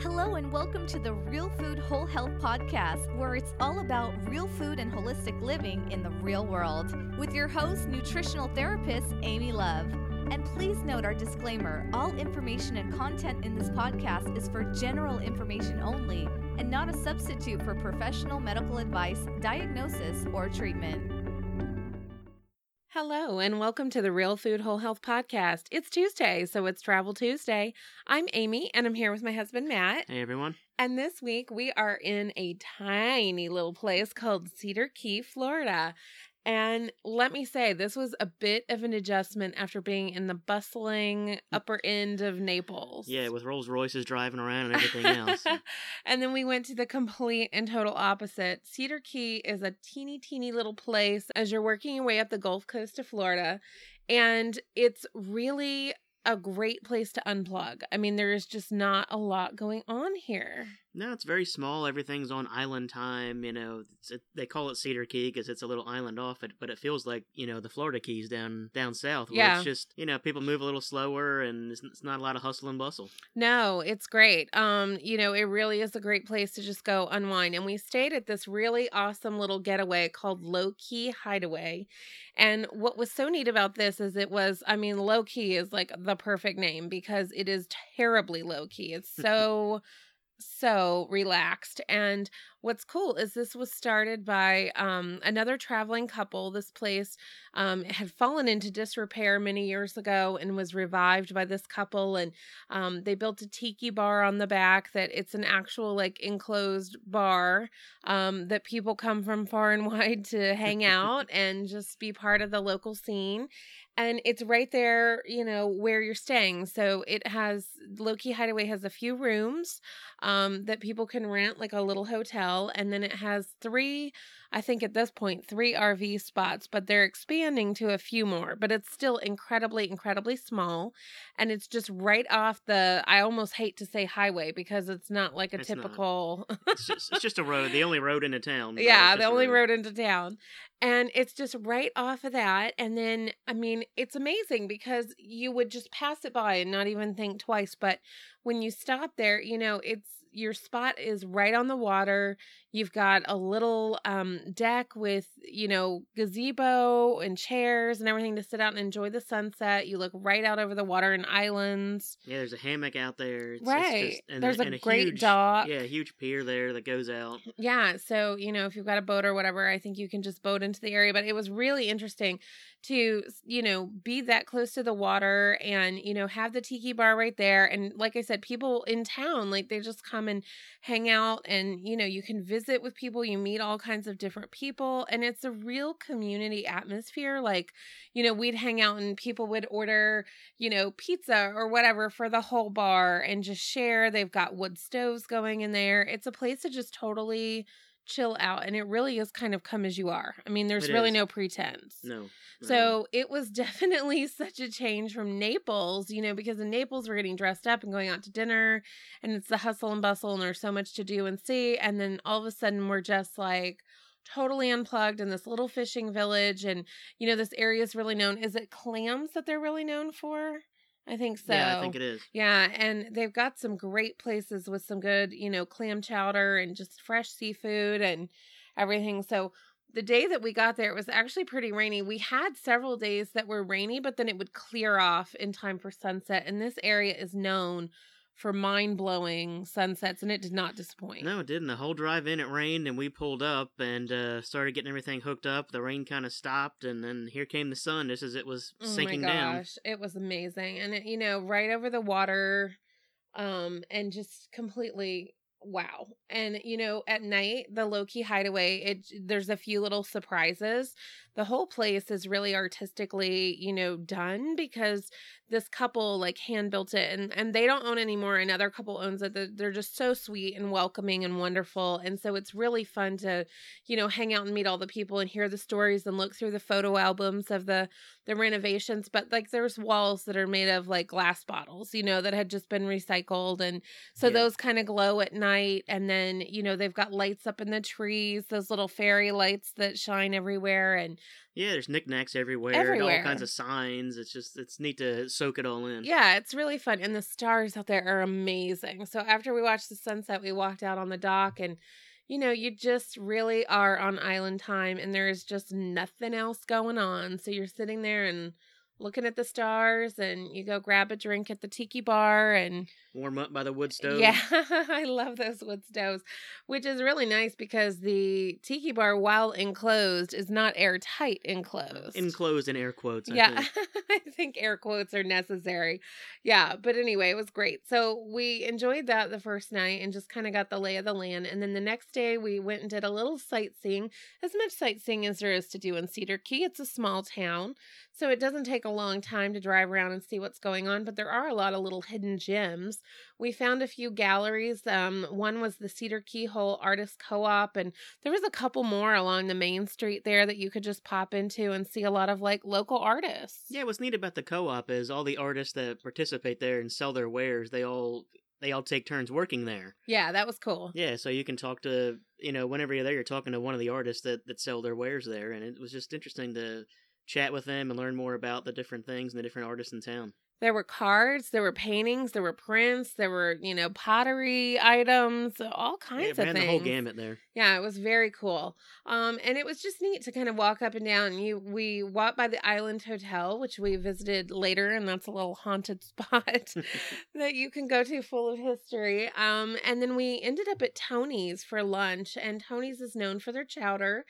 Hello, and welcome to the Real Food Whole Health Podcast, where it's all about real food and holistic living in the real world, with your host, nutritional therapist Amy Love. And please note our disclaimer all information and content in this podcast is for general information only and not a substitute for professional medical advice, diagnosis, or treatment. Hello, and welcome to the Real Food Whole Health Podcast. It's Tuesday, so it's Travel Tuesday. I'm Amy, and I'm here with my husband, Matt. Hey everyone. And this week we are in a tiny little place called Cedar Key, Florida. And let me say, this was a bit of an adjustment after being in the bustling upper end of Naples. Yeah, with Rolls Royces driving around and everything else. and then we went to the complete and total opposite. Cedar Key is a teeny, teeny little place as you're working your way up the Gulf Coast of Florida. And it's really a great place to unplug. I mean, there is just not a lot going on here. No, it's very small. Everything's on island time. You know, it, they call it Cedar Key because it's a little island off it, but it feels like you know the Florida Keys down down south. Where Yeah. it's just you know people move a little slower and it's, it's not a lot of hustle and bustle. No, it's great. Um, you know, it really is a great place to just go unwind. And we stayed at this really awesome little getaway called Low Key Hideaway. And what was so neat about this is it was, I mean, low key is like the perfect name because it is terribly low key. It's so so relaxed and what's cool is this was started by um, another traveling couple. This place um, had fallen into disrepair many years ago and was revived by this couple and um, they built a tiki bar on the back that it's an actual like enclosed bar um, that people come from far and wide to hang out and just be part of the local scene and it's right there you know where you're staying. So it has low key hideaway has a few rooms um, that people can rent like a little hotel and then it has three i think at this point three rv spots but they're expanding to a few more but it's still incredibly incredibly small and it's just right off the i almost hate to say highway because it's not like a It's typical It's just, it's just a road, the only road into town. yeah, the only road into town. And it's just right off of that. And then, I mean, it's amazing because you would just pass it by and not even think twice. But when you stop there, you know, it's your spot is right on the water. You've got a little um, deck with, you know, gazebo and chairs and everything to sit out and enjoy the sunset. You look right out over the water and islands. Yeah, there's a hammock out there. It's, it's Right. just- and, There's a and great huge, dock. Yeah, a huge pier there that goes out. Yeah, so you know, if you've got a boat or whatever, I think you can just boat into the area. But it was really interesting to, you know, be that close to the water and, you know, have the tiki bar right there. And like I said, people in town, like they just come and hang out and, you know, you can visit with people, you meet all kinds of different people, and it's a real community atmosphere. Like, you know, we'd hang out and people would order, you know, pizza or whatever for the whole bar and just share. They've got wood stoves going in there. It's a place to just totally chill out and it really is kind of come as you are. I mean, there's It really is. no pretense. No. no. So it was definitely such a change from Naples, you know, because in Naples we're getting dressed up and going out to dinner and it's the hustle and bustle and there's so much to do and see. And then all of a sudden we're just like totally unplugged in this little fishing village. And, you know, this area is really known. Is it clams that they're really known for? I think so. yeah, I think it is. Yeah, and they've got some great places with some good, you know, clam chowder and just fresh seafood and everything. So the day that we got there, it was actually pretty rainy. We had several days that were rainy, but then it would clear off in time for sunset. And this area is known for mind blowing sunsets, and it did not disappoint. No, it didn't. The whole drive in, it rained, and we pulled up and uh, started getting everything hooked up. The rain kind of stopped, and then here came the sun just as it was sinking down. oh my down. gosh, it was amazing, and it, you know, right over the water, um, and just completely wow. And you know, at night, the low key hideaway, it there's a few little surprises. The whole place is really artistically, you know, done because this couple like hand built it and and they don't own anymore another couple owns it they're, they're just so sweet and welcoming and wonderful and so it's really fun to you know hang out and meet all the people and hear the stories and look through the photo albums of the the renovations but like there's walls that are made of like glass bottles you know that had just been recycled and so Yeah. those kind of glow at night. And then, you know, they've got lights up in the trees, those little fairy lights that shine everywhere. And Yeah, there's knickknacks everywhere, Everywhere. all kinds of signs. It's just it's neat to soak it all in. yeah, it's really fun. And the stars out there are amazing. So after we watched the sunset, we walked out on the dock and you know, you just really are on island time and there is just nothing else going on. So you're sitting there and looking at the stars and you go grab a drink at the tiki bar and Warm up by the wood stove. Yeah, I love those wood stoves, which is really nice because the tiki bar, while enclosed, is not airtight enclosed. Enclosed in air quotes. I yeah, think. I think air quotes are necessary. Yeah, but anyway, it was great. So we enjoyed that the first night and just kind of got the lay of the land. And then the next day, we went and did a little sightseeing, as much sightseeing as there is to do in Cedar Key. It's a small town, so it doesn't take a long time to drive around and see what's going on, but there are a lot of little hidden gems. We found a few galleries. Um, one was the Cedar Keyhole Artist Co-op, and there was a couple more along the main street there that you could just pop into and see a lot of like local artists. Yeah, what's neat about the co-op is all the artists that participate there and sell their wares. They all they all take turns working there. Yeah, that was cool. Yeah, so you can talk to you know whenever you're there, you're talking to one of the artists that that sell their wares there, and it was just interesting to chat with them and learn more about the different things and the different artists in town. There were cards, there were paintings, there were prints, there were, you know, pottery items, all kinds yeah, of ran things. the whole gamut there. Yeah, it was very cool. Um, and it was just neat to kind of walk up and down. You we walked by the Island Hotel, which we visited later, and that's a little haunted spot that you can go to full of history. Um, and then we ended up at Tony's for lunch, and Tony's is known for their chowder.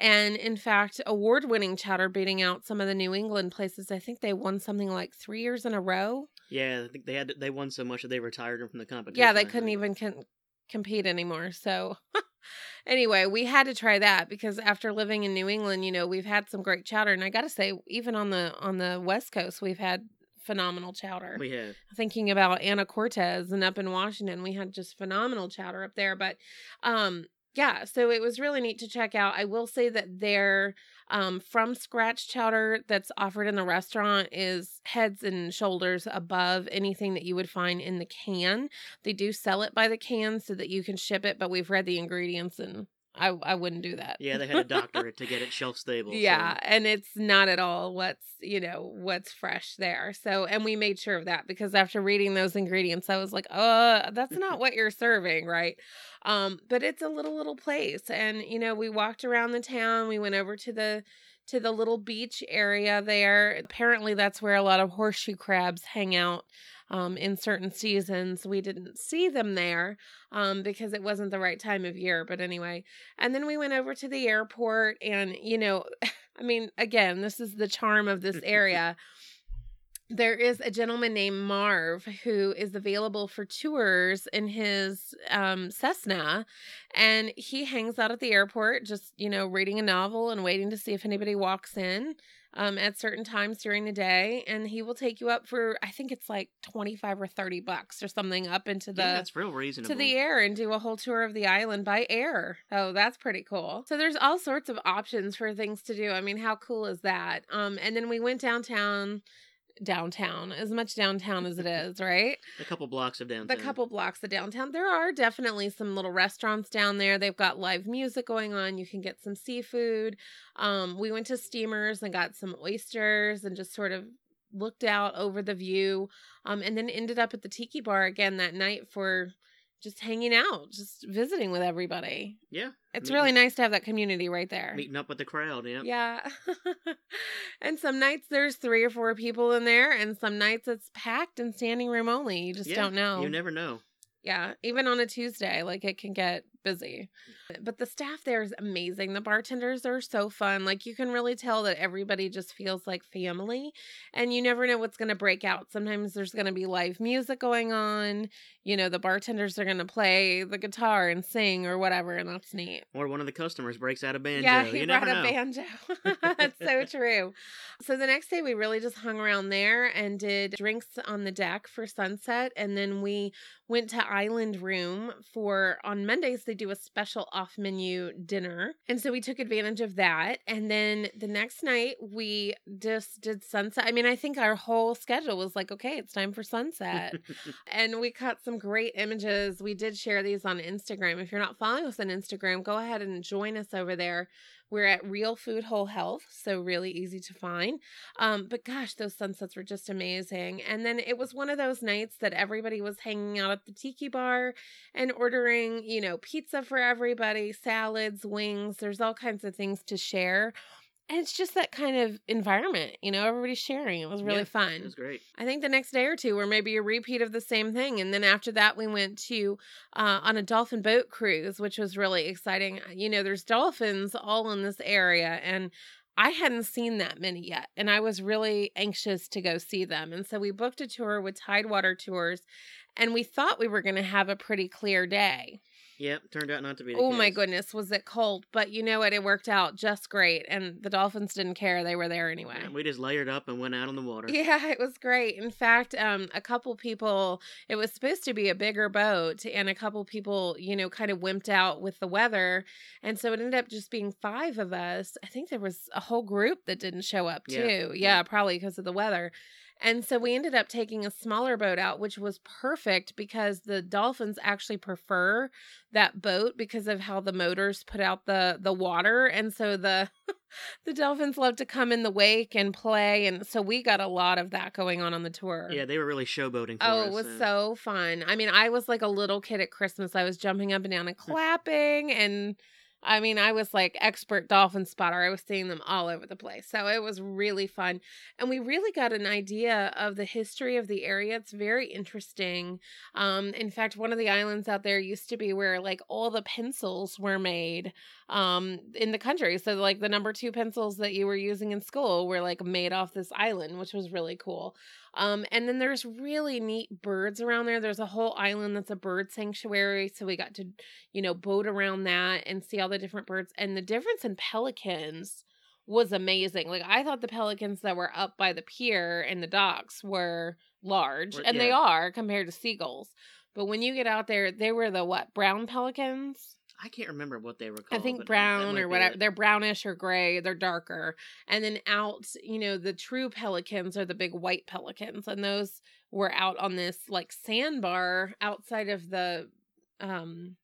And in fact, award winning chowder beating out some of the New England places. I think they won something like three years in a row. yeah, I think they had they won so much that they retired them from the competition. Yeah, they couldn't even con- compete anymore. So, anyway, we had to try that because after living in New England, you know, we've had some great chowder, and I got to say, even on the on the West Coast, we've had phenomenal chowder. We have. Thinking about Anacortes and up in Washington, we had just phenomenal chowder up there. But, um, yeah, so it was really neat to check out. I will say that their um, from scratch chowder that's offered in the restaurant is heads and shoulders above anything that you would find in the can. They do sell it by the can so that you can ship it, but we've read the ingredients and I, I wouldn't do that. Yeah, they had to doctor it to get it shelf stable. so- Yeah, and it's not at all what's, you know, what's fresh there. So, and we made sure of that because after reading those ingredients, I was like, "Uh, that's not what you're serving, right?" Um, but it's a little little place and you know, we walked around the town, we went over to the to the little beach area there. Apparently that's where a lot of horseshoe crabs hang out. Um, in certain seasons, we didn't see them there um, because it wasn't the right time of year. But anyway, and then we went over to the airport, and you know, I mean, again, this is the charm of this area. there is a gentleman named Marv who is available for tours in his um, Cessna, and he hangs out at the airport, just you know, reading a novel and waiting to see if anybody walks in um, at certain times during the day, and he will take you up for I think it's like twenty five or thirty bucks or something up into the yeah, that's real reasonable. to the air and do a whole tour of the island by air. Oh, that's pretty cool. So there's all sorts of options for things to do. I mean, how cool is that? Um, and then we went downtown, downtown, as much downtown as it is, right? A couple blocks of downtown. The couple blocks of downtown. There are definitely some little restaurants down there. They've got live music going on. You can get some seafood. Um, we went to Steamers and got some oysters and just sort of looked out over the view. Um, and then ended up at the tiki bar again that night for just hanging out, just visiting with everybody. Yeah, It's really nice to have that community right there. meeting up with the crowd. Yeah. Yeah. and some nights there's three or four people in there, and some nights it's packed and standing room only. You just Yeah, don't know. You never know. Yeah, even on a Tuesday, like it can get busy. But the staff there is amazing. The bartenders are so fun. Like you can really tell that everybody just feels like family and you never know what's going to break out. Sometimes there's going to be live music going on. You know, the bartenders are going to play the guitar and sing or whatever, and that's neat. Or one of the customers breaks out a banjo. Yeah, he you brought a banjo. That's so true. So the next day we really just hung around there and did drinks on the deck for sunset, and then we went to Island Room for on Mondays they do a special off menu dinner. And so we took advantage of that. And then the next night we just did sunset. I mean, I think our whole schedule was like, okay, it's time for sunset. and we caught some great images. We did share these on Instagram. If you're not following us on Instagram, go ahead and join us over there. We're at Real Food Whole Health, so really easy to find. Um, but gosh, those sunsets were just amazing. And then it was one of those nights that everybody was hanging out at the tiki bar and ordering, you know, pizza for everybody, salads, wings. There's all kinds of things to share and it's just that kind of environment, you know, everybody's sharing. It was really Yeah, fun. It was great. I think the next day or two were maybe a repeat of the same thing. And then after that, we went to uh, on a dolphin boat cruise, which was really exciting. You know, there's dolphins all in this area, and I hadn't seen that many yet. And I was really anxious to go see them. And so we booked a tour with Tidewater Tours, and we thought we were going to have a pretty clear day. Yep, turned out not to be. Oh my goodness, was it cold? But you know what? It worked out just great. And the dolphins didn't care. They were there anyway. Yeah, we just layered up and went out on the water. Yeah, it was great. In fact, um, a couple people, it was supposed to be a bigger boat, and a couple people, you know, kind of wimped out with the weather. And so it ended up just being five of us. I think there was a whole group that didn't show up Yeah, too. Yeah, yeah. probably because of the weather. And so we ended up taking a smaller boat out, which was perfect because the dolphins actually prefer that boat because of how the motors put out the the water. And so the the dolphins love to come in the wake and play. And so we got a lot of that going on on the tour. Yeah, they were really showboating for Oh, us. it was so fun. I mean, I was like a little kid at Christmas. I was jumping up and down and clapping and I mean, I was like expert dolphin spotter. I was seeing them all over the place. So it was really fun. And we really got an idea of the history of the area. It's very interesting. Um, in fact, one of the islands out there used to be where like all the pencils were made um in the country. So like the number 2 pencils that you were using in school were like made off this island, which was really cool. Um, and then there's really neat birds around there. There's a whole island that's a bird sanctuary. So we got to, you know, boat around that and see all the different birds. And the difference in pelicans was amazing. Like I thought the pelicans that were up by the pier and the docks were large, and they are compared to seagulls. But when you get out there, they were the what? Brown pelicans? I can't remember what they were called. I think brown or whatever. They're brownish or gray. They're darker. And then out, you know, the true pelicans are the big white pelicans. And those were out on this like sandbar outside of the um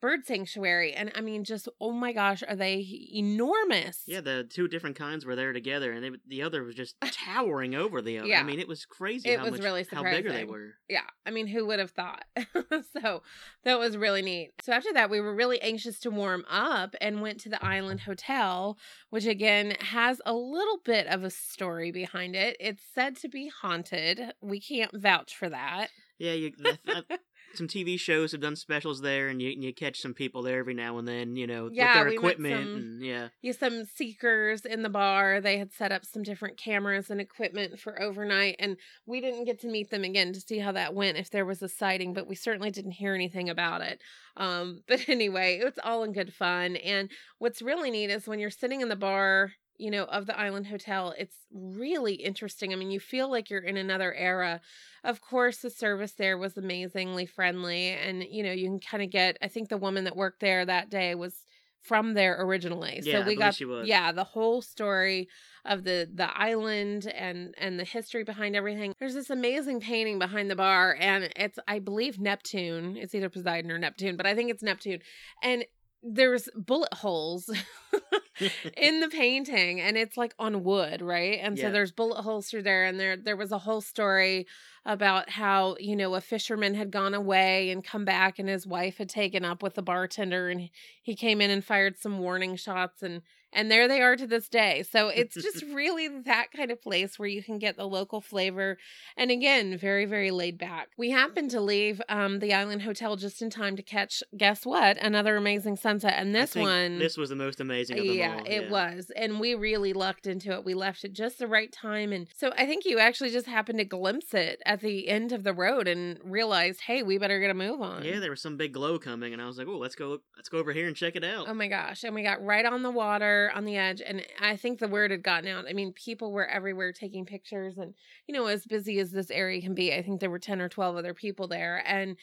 bird sanctuary. And I mean, just oh my gosh, are they enormous? Yeah, the two different kinds were there together, and they, the other was just towering over the other. Yeah. I mean, it was crazy. It how was much, really how bigger they were. yeah i mean who would have thought so that was really neat so after that we were really anxious to warm up and went to the island hotel which again has a little bit of a story behind it it's said to be haunted we can't vouch for that Yeah, you. some TV shows have done specials there, and you you catch some people there every now and then. You know, Yeah, with their we equipment, some- and yeah, you some seekers in the bar they had set up some different cameras and equipment for overnight and we didn't get to meet them again to see how that went if there was a sighting but we certainly didn't hear anything about it um but anyway it's all in good fun and what's really neat is when you're sitting in the bar you know of the island hotel it's really interesting i mean you feel like you're in another era. Of course the service there was amazingly friendly and you know you can kind of get i think the woman that worked there that day was from there originally Yeah, so we got yeah the whole story of the the island and and the history behind everything. There's this amazing painting behind the bar and it's i believe neptune it's either poseidon or neptune but i think it's neptune and there's bullet holes in the painting and it's like on wood right? And so there's bullet holes through there and there there was a whole story about how you know a fisherman had gone away and come back and his wife had taken up with the bartender and he- he came in and fired some warning shots and and there they are to this day so it's just really that kind of place where you can get the local flavor and again very very laid back we happened to leave um the island hotel just in time to catch guess what another amazing sunset and I this think one This was the most amazing of them yeah, all. it was. And we really lucked into it. We left at just the right time. And so I think you actually just happened to glimpse it at the end of the road and realized, hey, we better get a move on. Yeah, there was some big glow coming, and I was like, "Oh, let's go, let's go over here and check it out." Oh my gosh. And we got right on the water on the edge. And I think the word had gotten out. I mean, people were everywhere taking pictures. And, you know, as busy as this area can be, I think there were 10 or 12 other people there. And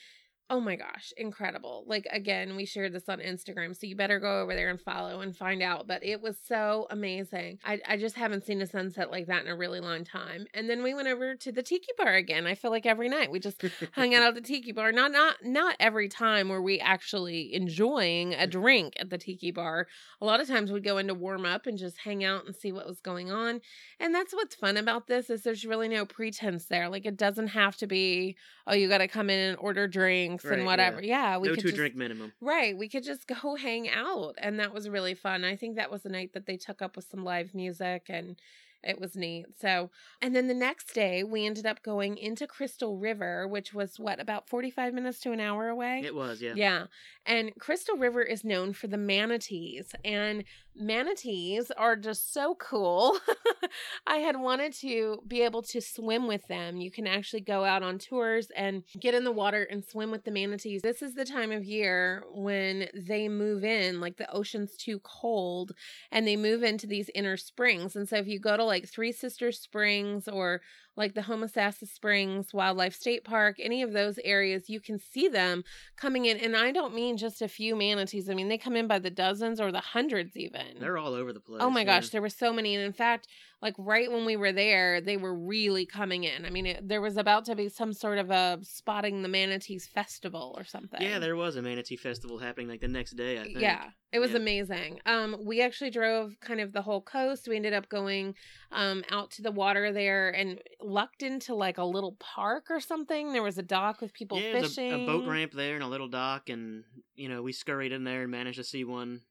Oh my gosh, incredible. Like again, we shared this on Instagram, so you better go over there and follow and find out. But it was so amazing. I, I just haven't seen a sunset like that in a really long time. And then we went over to the tiki bar again. I feel like every night we just hung out at the tiki bar. Not not not every time were we actually enjoying a drink at the tiki bar. A lot of times we'd go in to warm up and just hang out and see what was going on. And that's what's fun about this is there's really no pretense there. Like it doesn't have to be, oh, you gotta come in and order drinks Right, and yeah. whatever. Yeah, we no could two just, drink minimum. Right. We could just go hang out. And that was really fun. I think that was the night that they took up with some live music and it was neat. So, and then the next day we ended up going into Crystal River, which was what, about 45 minutes to an hour away? It was, yeah. Yeah. And Crystal River is known for the manatees, and manatees are just so cool. I had wanted to be able to swim with them. You can actually go out on tours and get in the water and swim with the manatees. This is the time of year when they move in, like the ocean's too cold, and they move into these inner springs. And so if you go to like Three Sisters Springs or like the Homosassa Springs Wildlife State Park, any of those areas, you can see them coming in. And I don't mean just a few manatees. I mean, they come in by the dozens or the hundreds even. They're all over the place. Oh my yeah. gosh, there were so many. And in fact, like right when we were there, they were really coming in. I mean, it, there was about to be some sort of a spotting the manatees festival or something. Yeah, there was a manatee festival happening like the next day, I think. Yeah, it was Yeah. amazing. Um, we actually drove kind of the whole coast. We ended up going um out to the water there and lucked into like a little park or something. There was a dock with people yeah, fishing. a, a boat ramp there and a little dock, and you know we scurried in there and managed to see one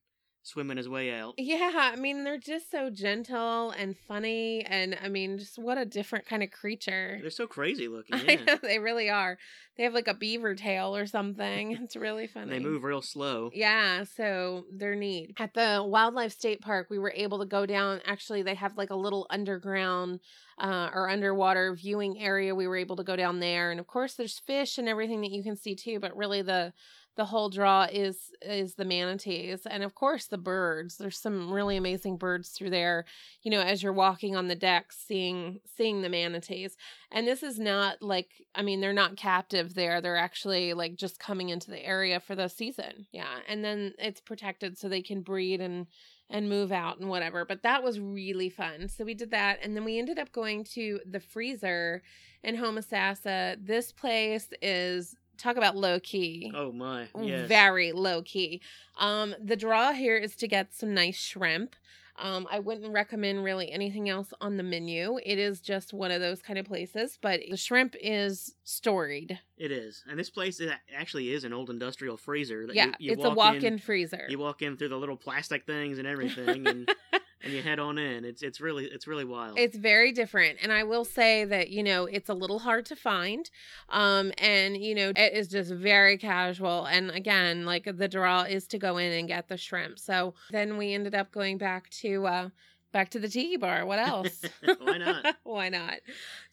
swimming his way out. Yeah, I mean they're just so gentle and funny, and I mean just what a different kind of creature. They're so crazy looking. I Yeah. know they really are. They have like a beaver tail or something. It's really funny. they move real slow. Yeah, so they're neat. At the Wildlife State Park, we were able to go down. Actually, they have like a little underground uh, or underwater viewing area. We were able to go down there, and of course, there's fish and everything that you can see too. But really, the the whole draw is is the manatees, and of course, the birds. There's some really amazing birds through there. You know, as you're walking on the decks, seeing seeing the manatees. And this is not like, I mean, they're not captive there. They're actually like just coming into the area for the season. Yeah. And then it's protected so they can breed and and move out and whatever. But that was really fun. So we did that. And then we ended up going to the freezer in Homosassa. This place is talk about low key Oh my, yes. very low key. Um, the draw here is to get some nice shrimp. Um, I wouldn't recommend really anything else on the menu. It is just one of those kind of places, but the shrimp is storied. It is, and this place actually is an old industrial freezer. That yeah, you, you it's a walk walk-in in- freezer. You walk in through the little plastic things and everything, and and you head on in. It's it's really it's really wild. It's very different. And I will say that, you know, it's a little hard to find. Um, and, you know, it is just very casual. And again, like the draw is to go in and get the shrimp. So then we ended up going back to uh back to the tiki bar. What else? Why not? Why not?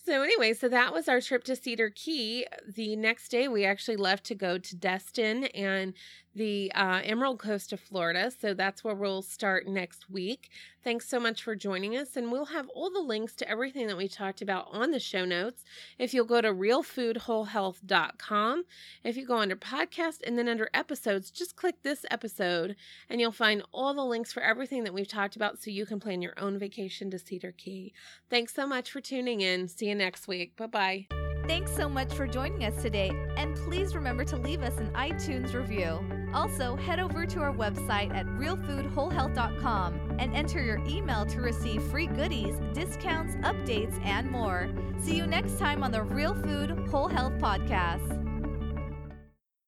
So anyway, so that was our trip to Cedar Key. The next day we actually left to go to Destin and the uh, Emerald Coast of Florida. So that's where we'll start next week. Thanks so much for joining us. And we'll have all the links to everything that we talked about on the show notes. If you'll go to realfoodwholehealth.com, if you go under podcast and then under episodes, just click this episode and you'll find all the links for everything that we've talked about so you can plan your own vacation to Cedar Key. Thanks so much for tuning in. See you next week. Bye bye. Thanks so much for joining us today, and please remember to leave us an iTunes review. Also, head over to our website at realfoodwholehealth.com and enter your email to receive free goodies, discounts, updates, and more. See you next time on the Real Food Whole Health Podcast.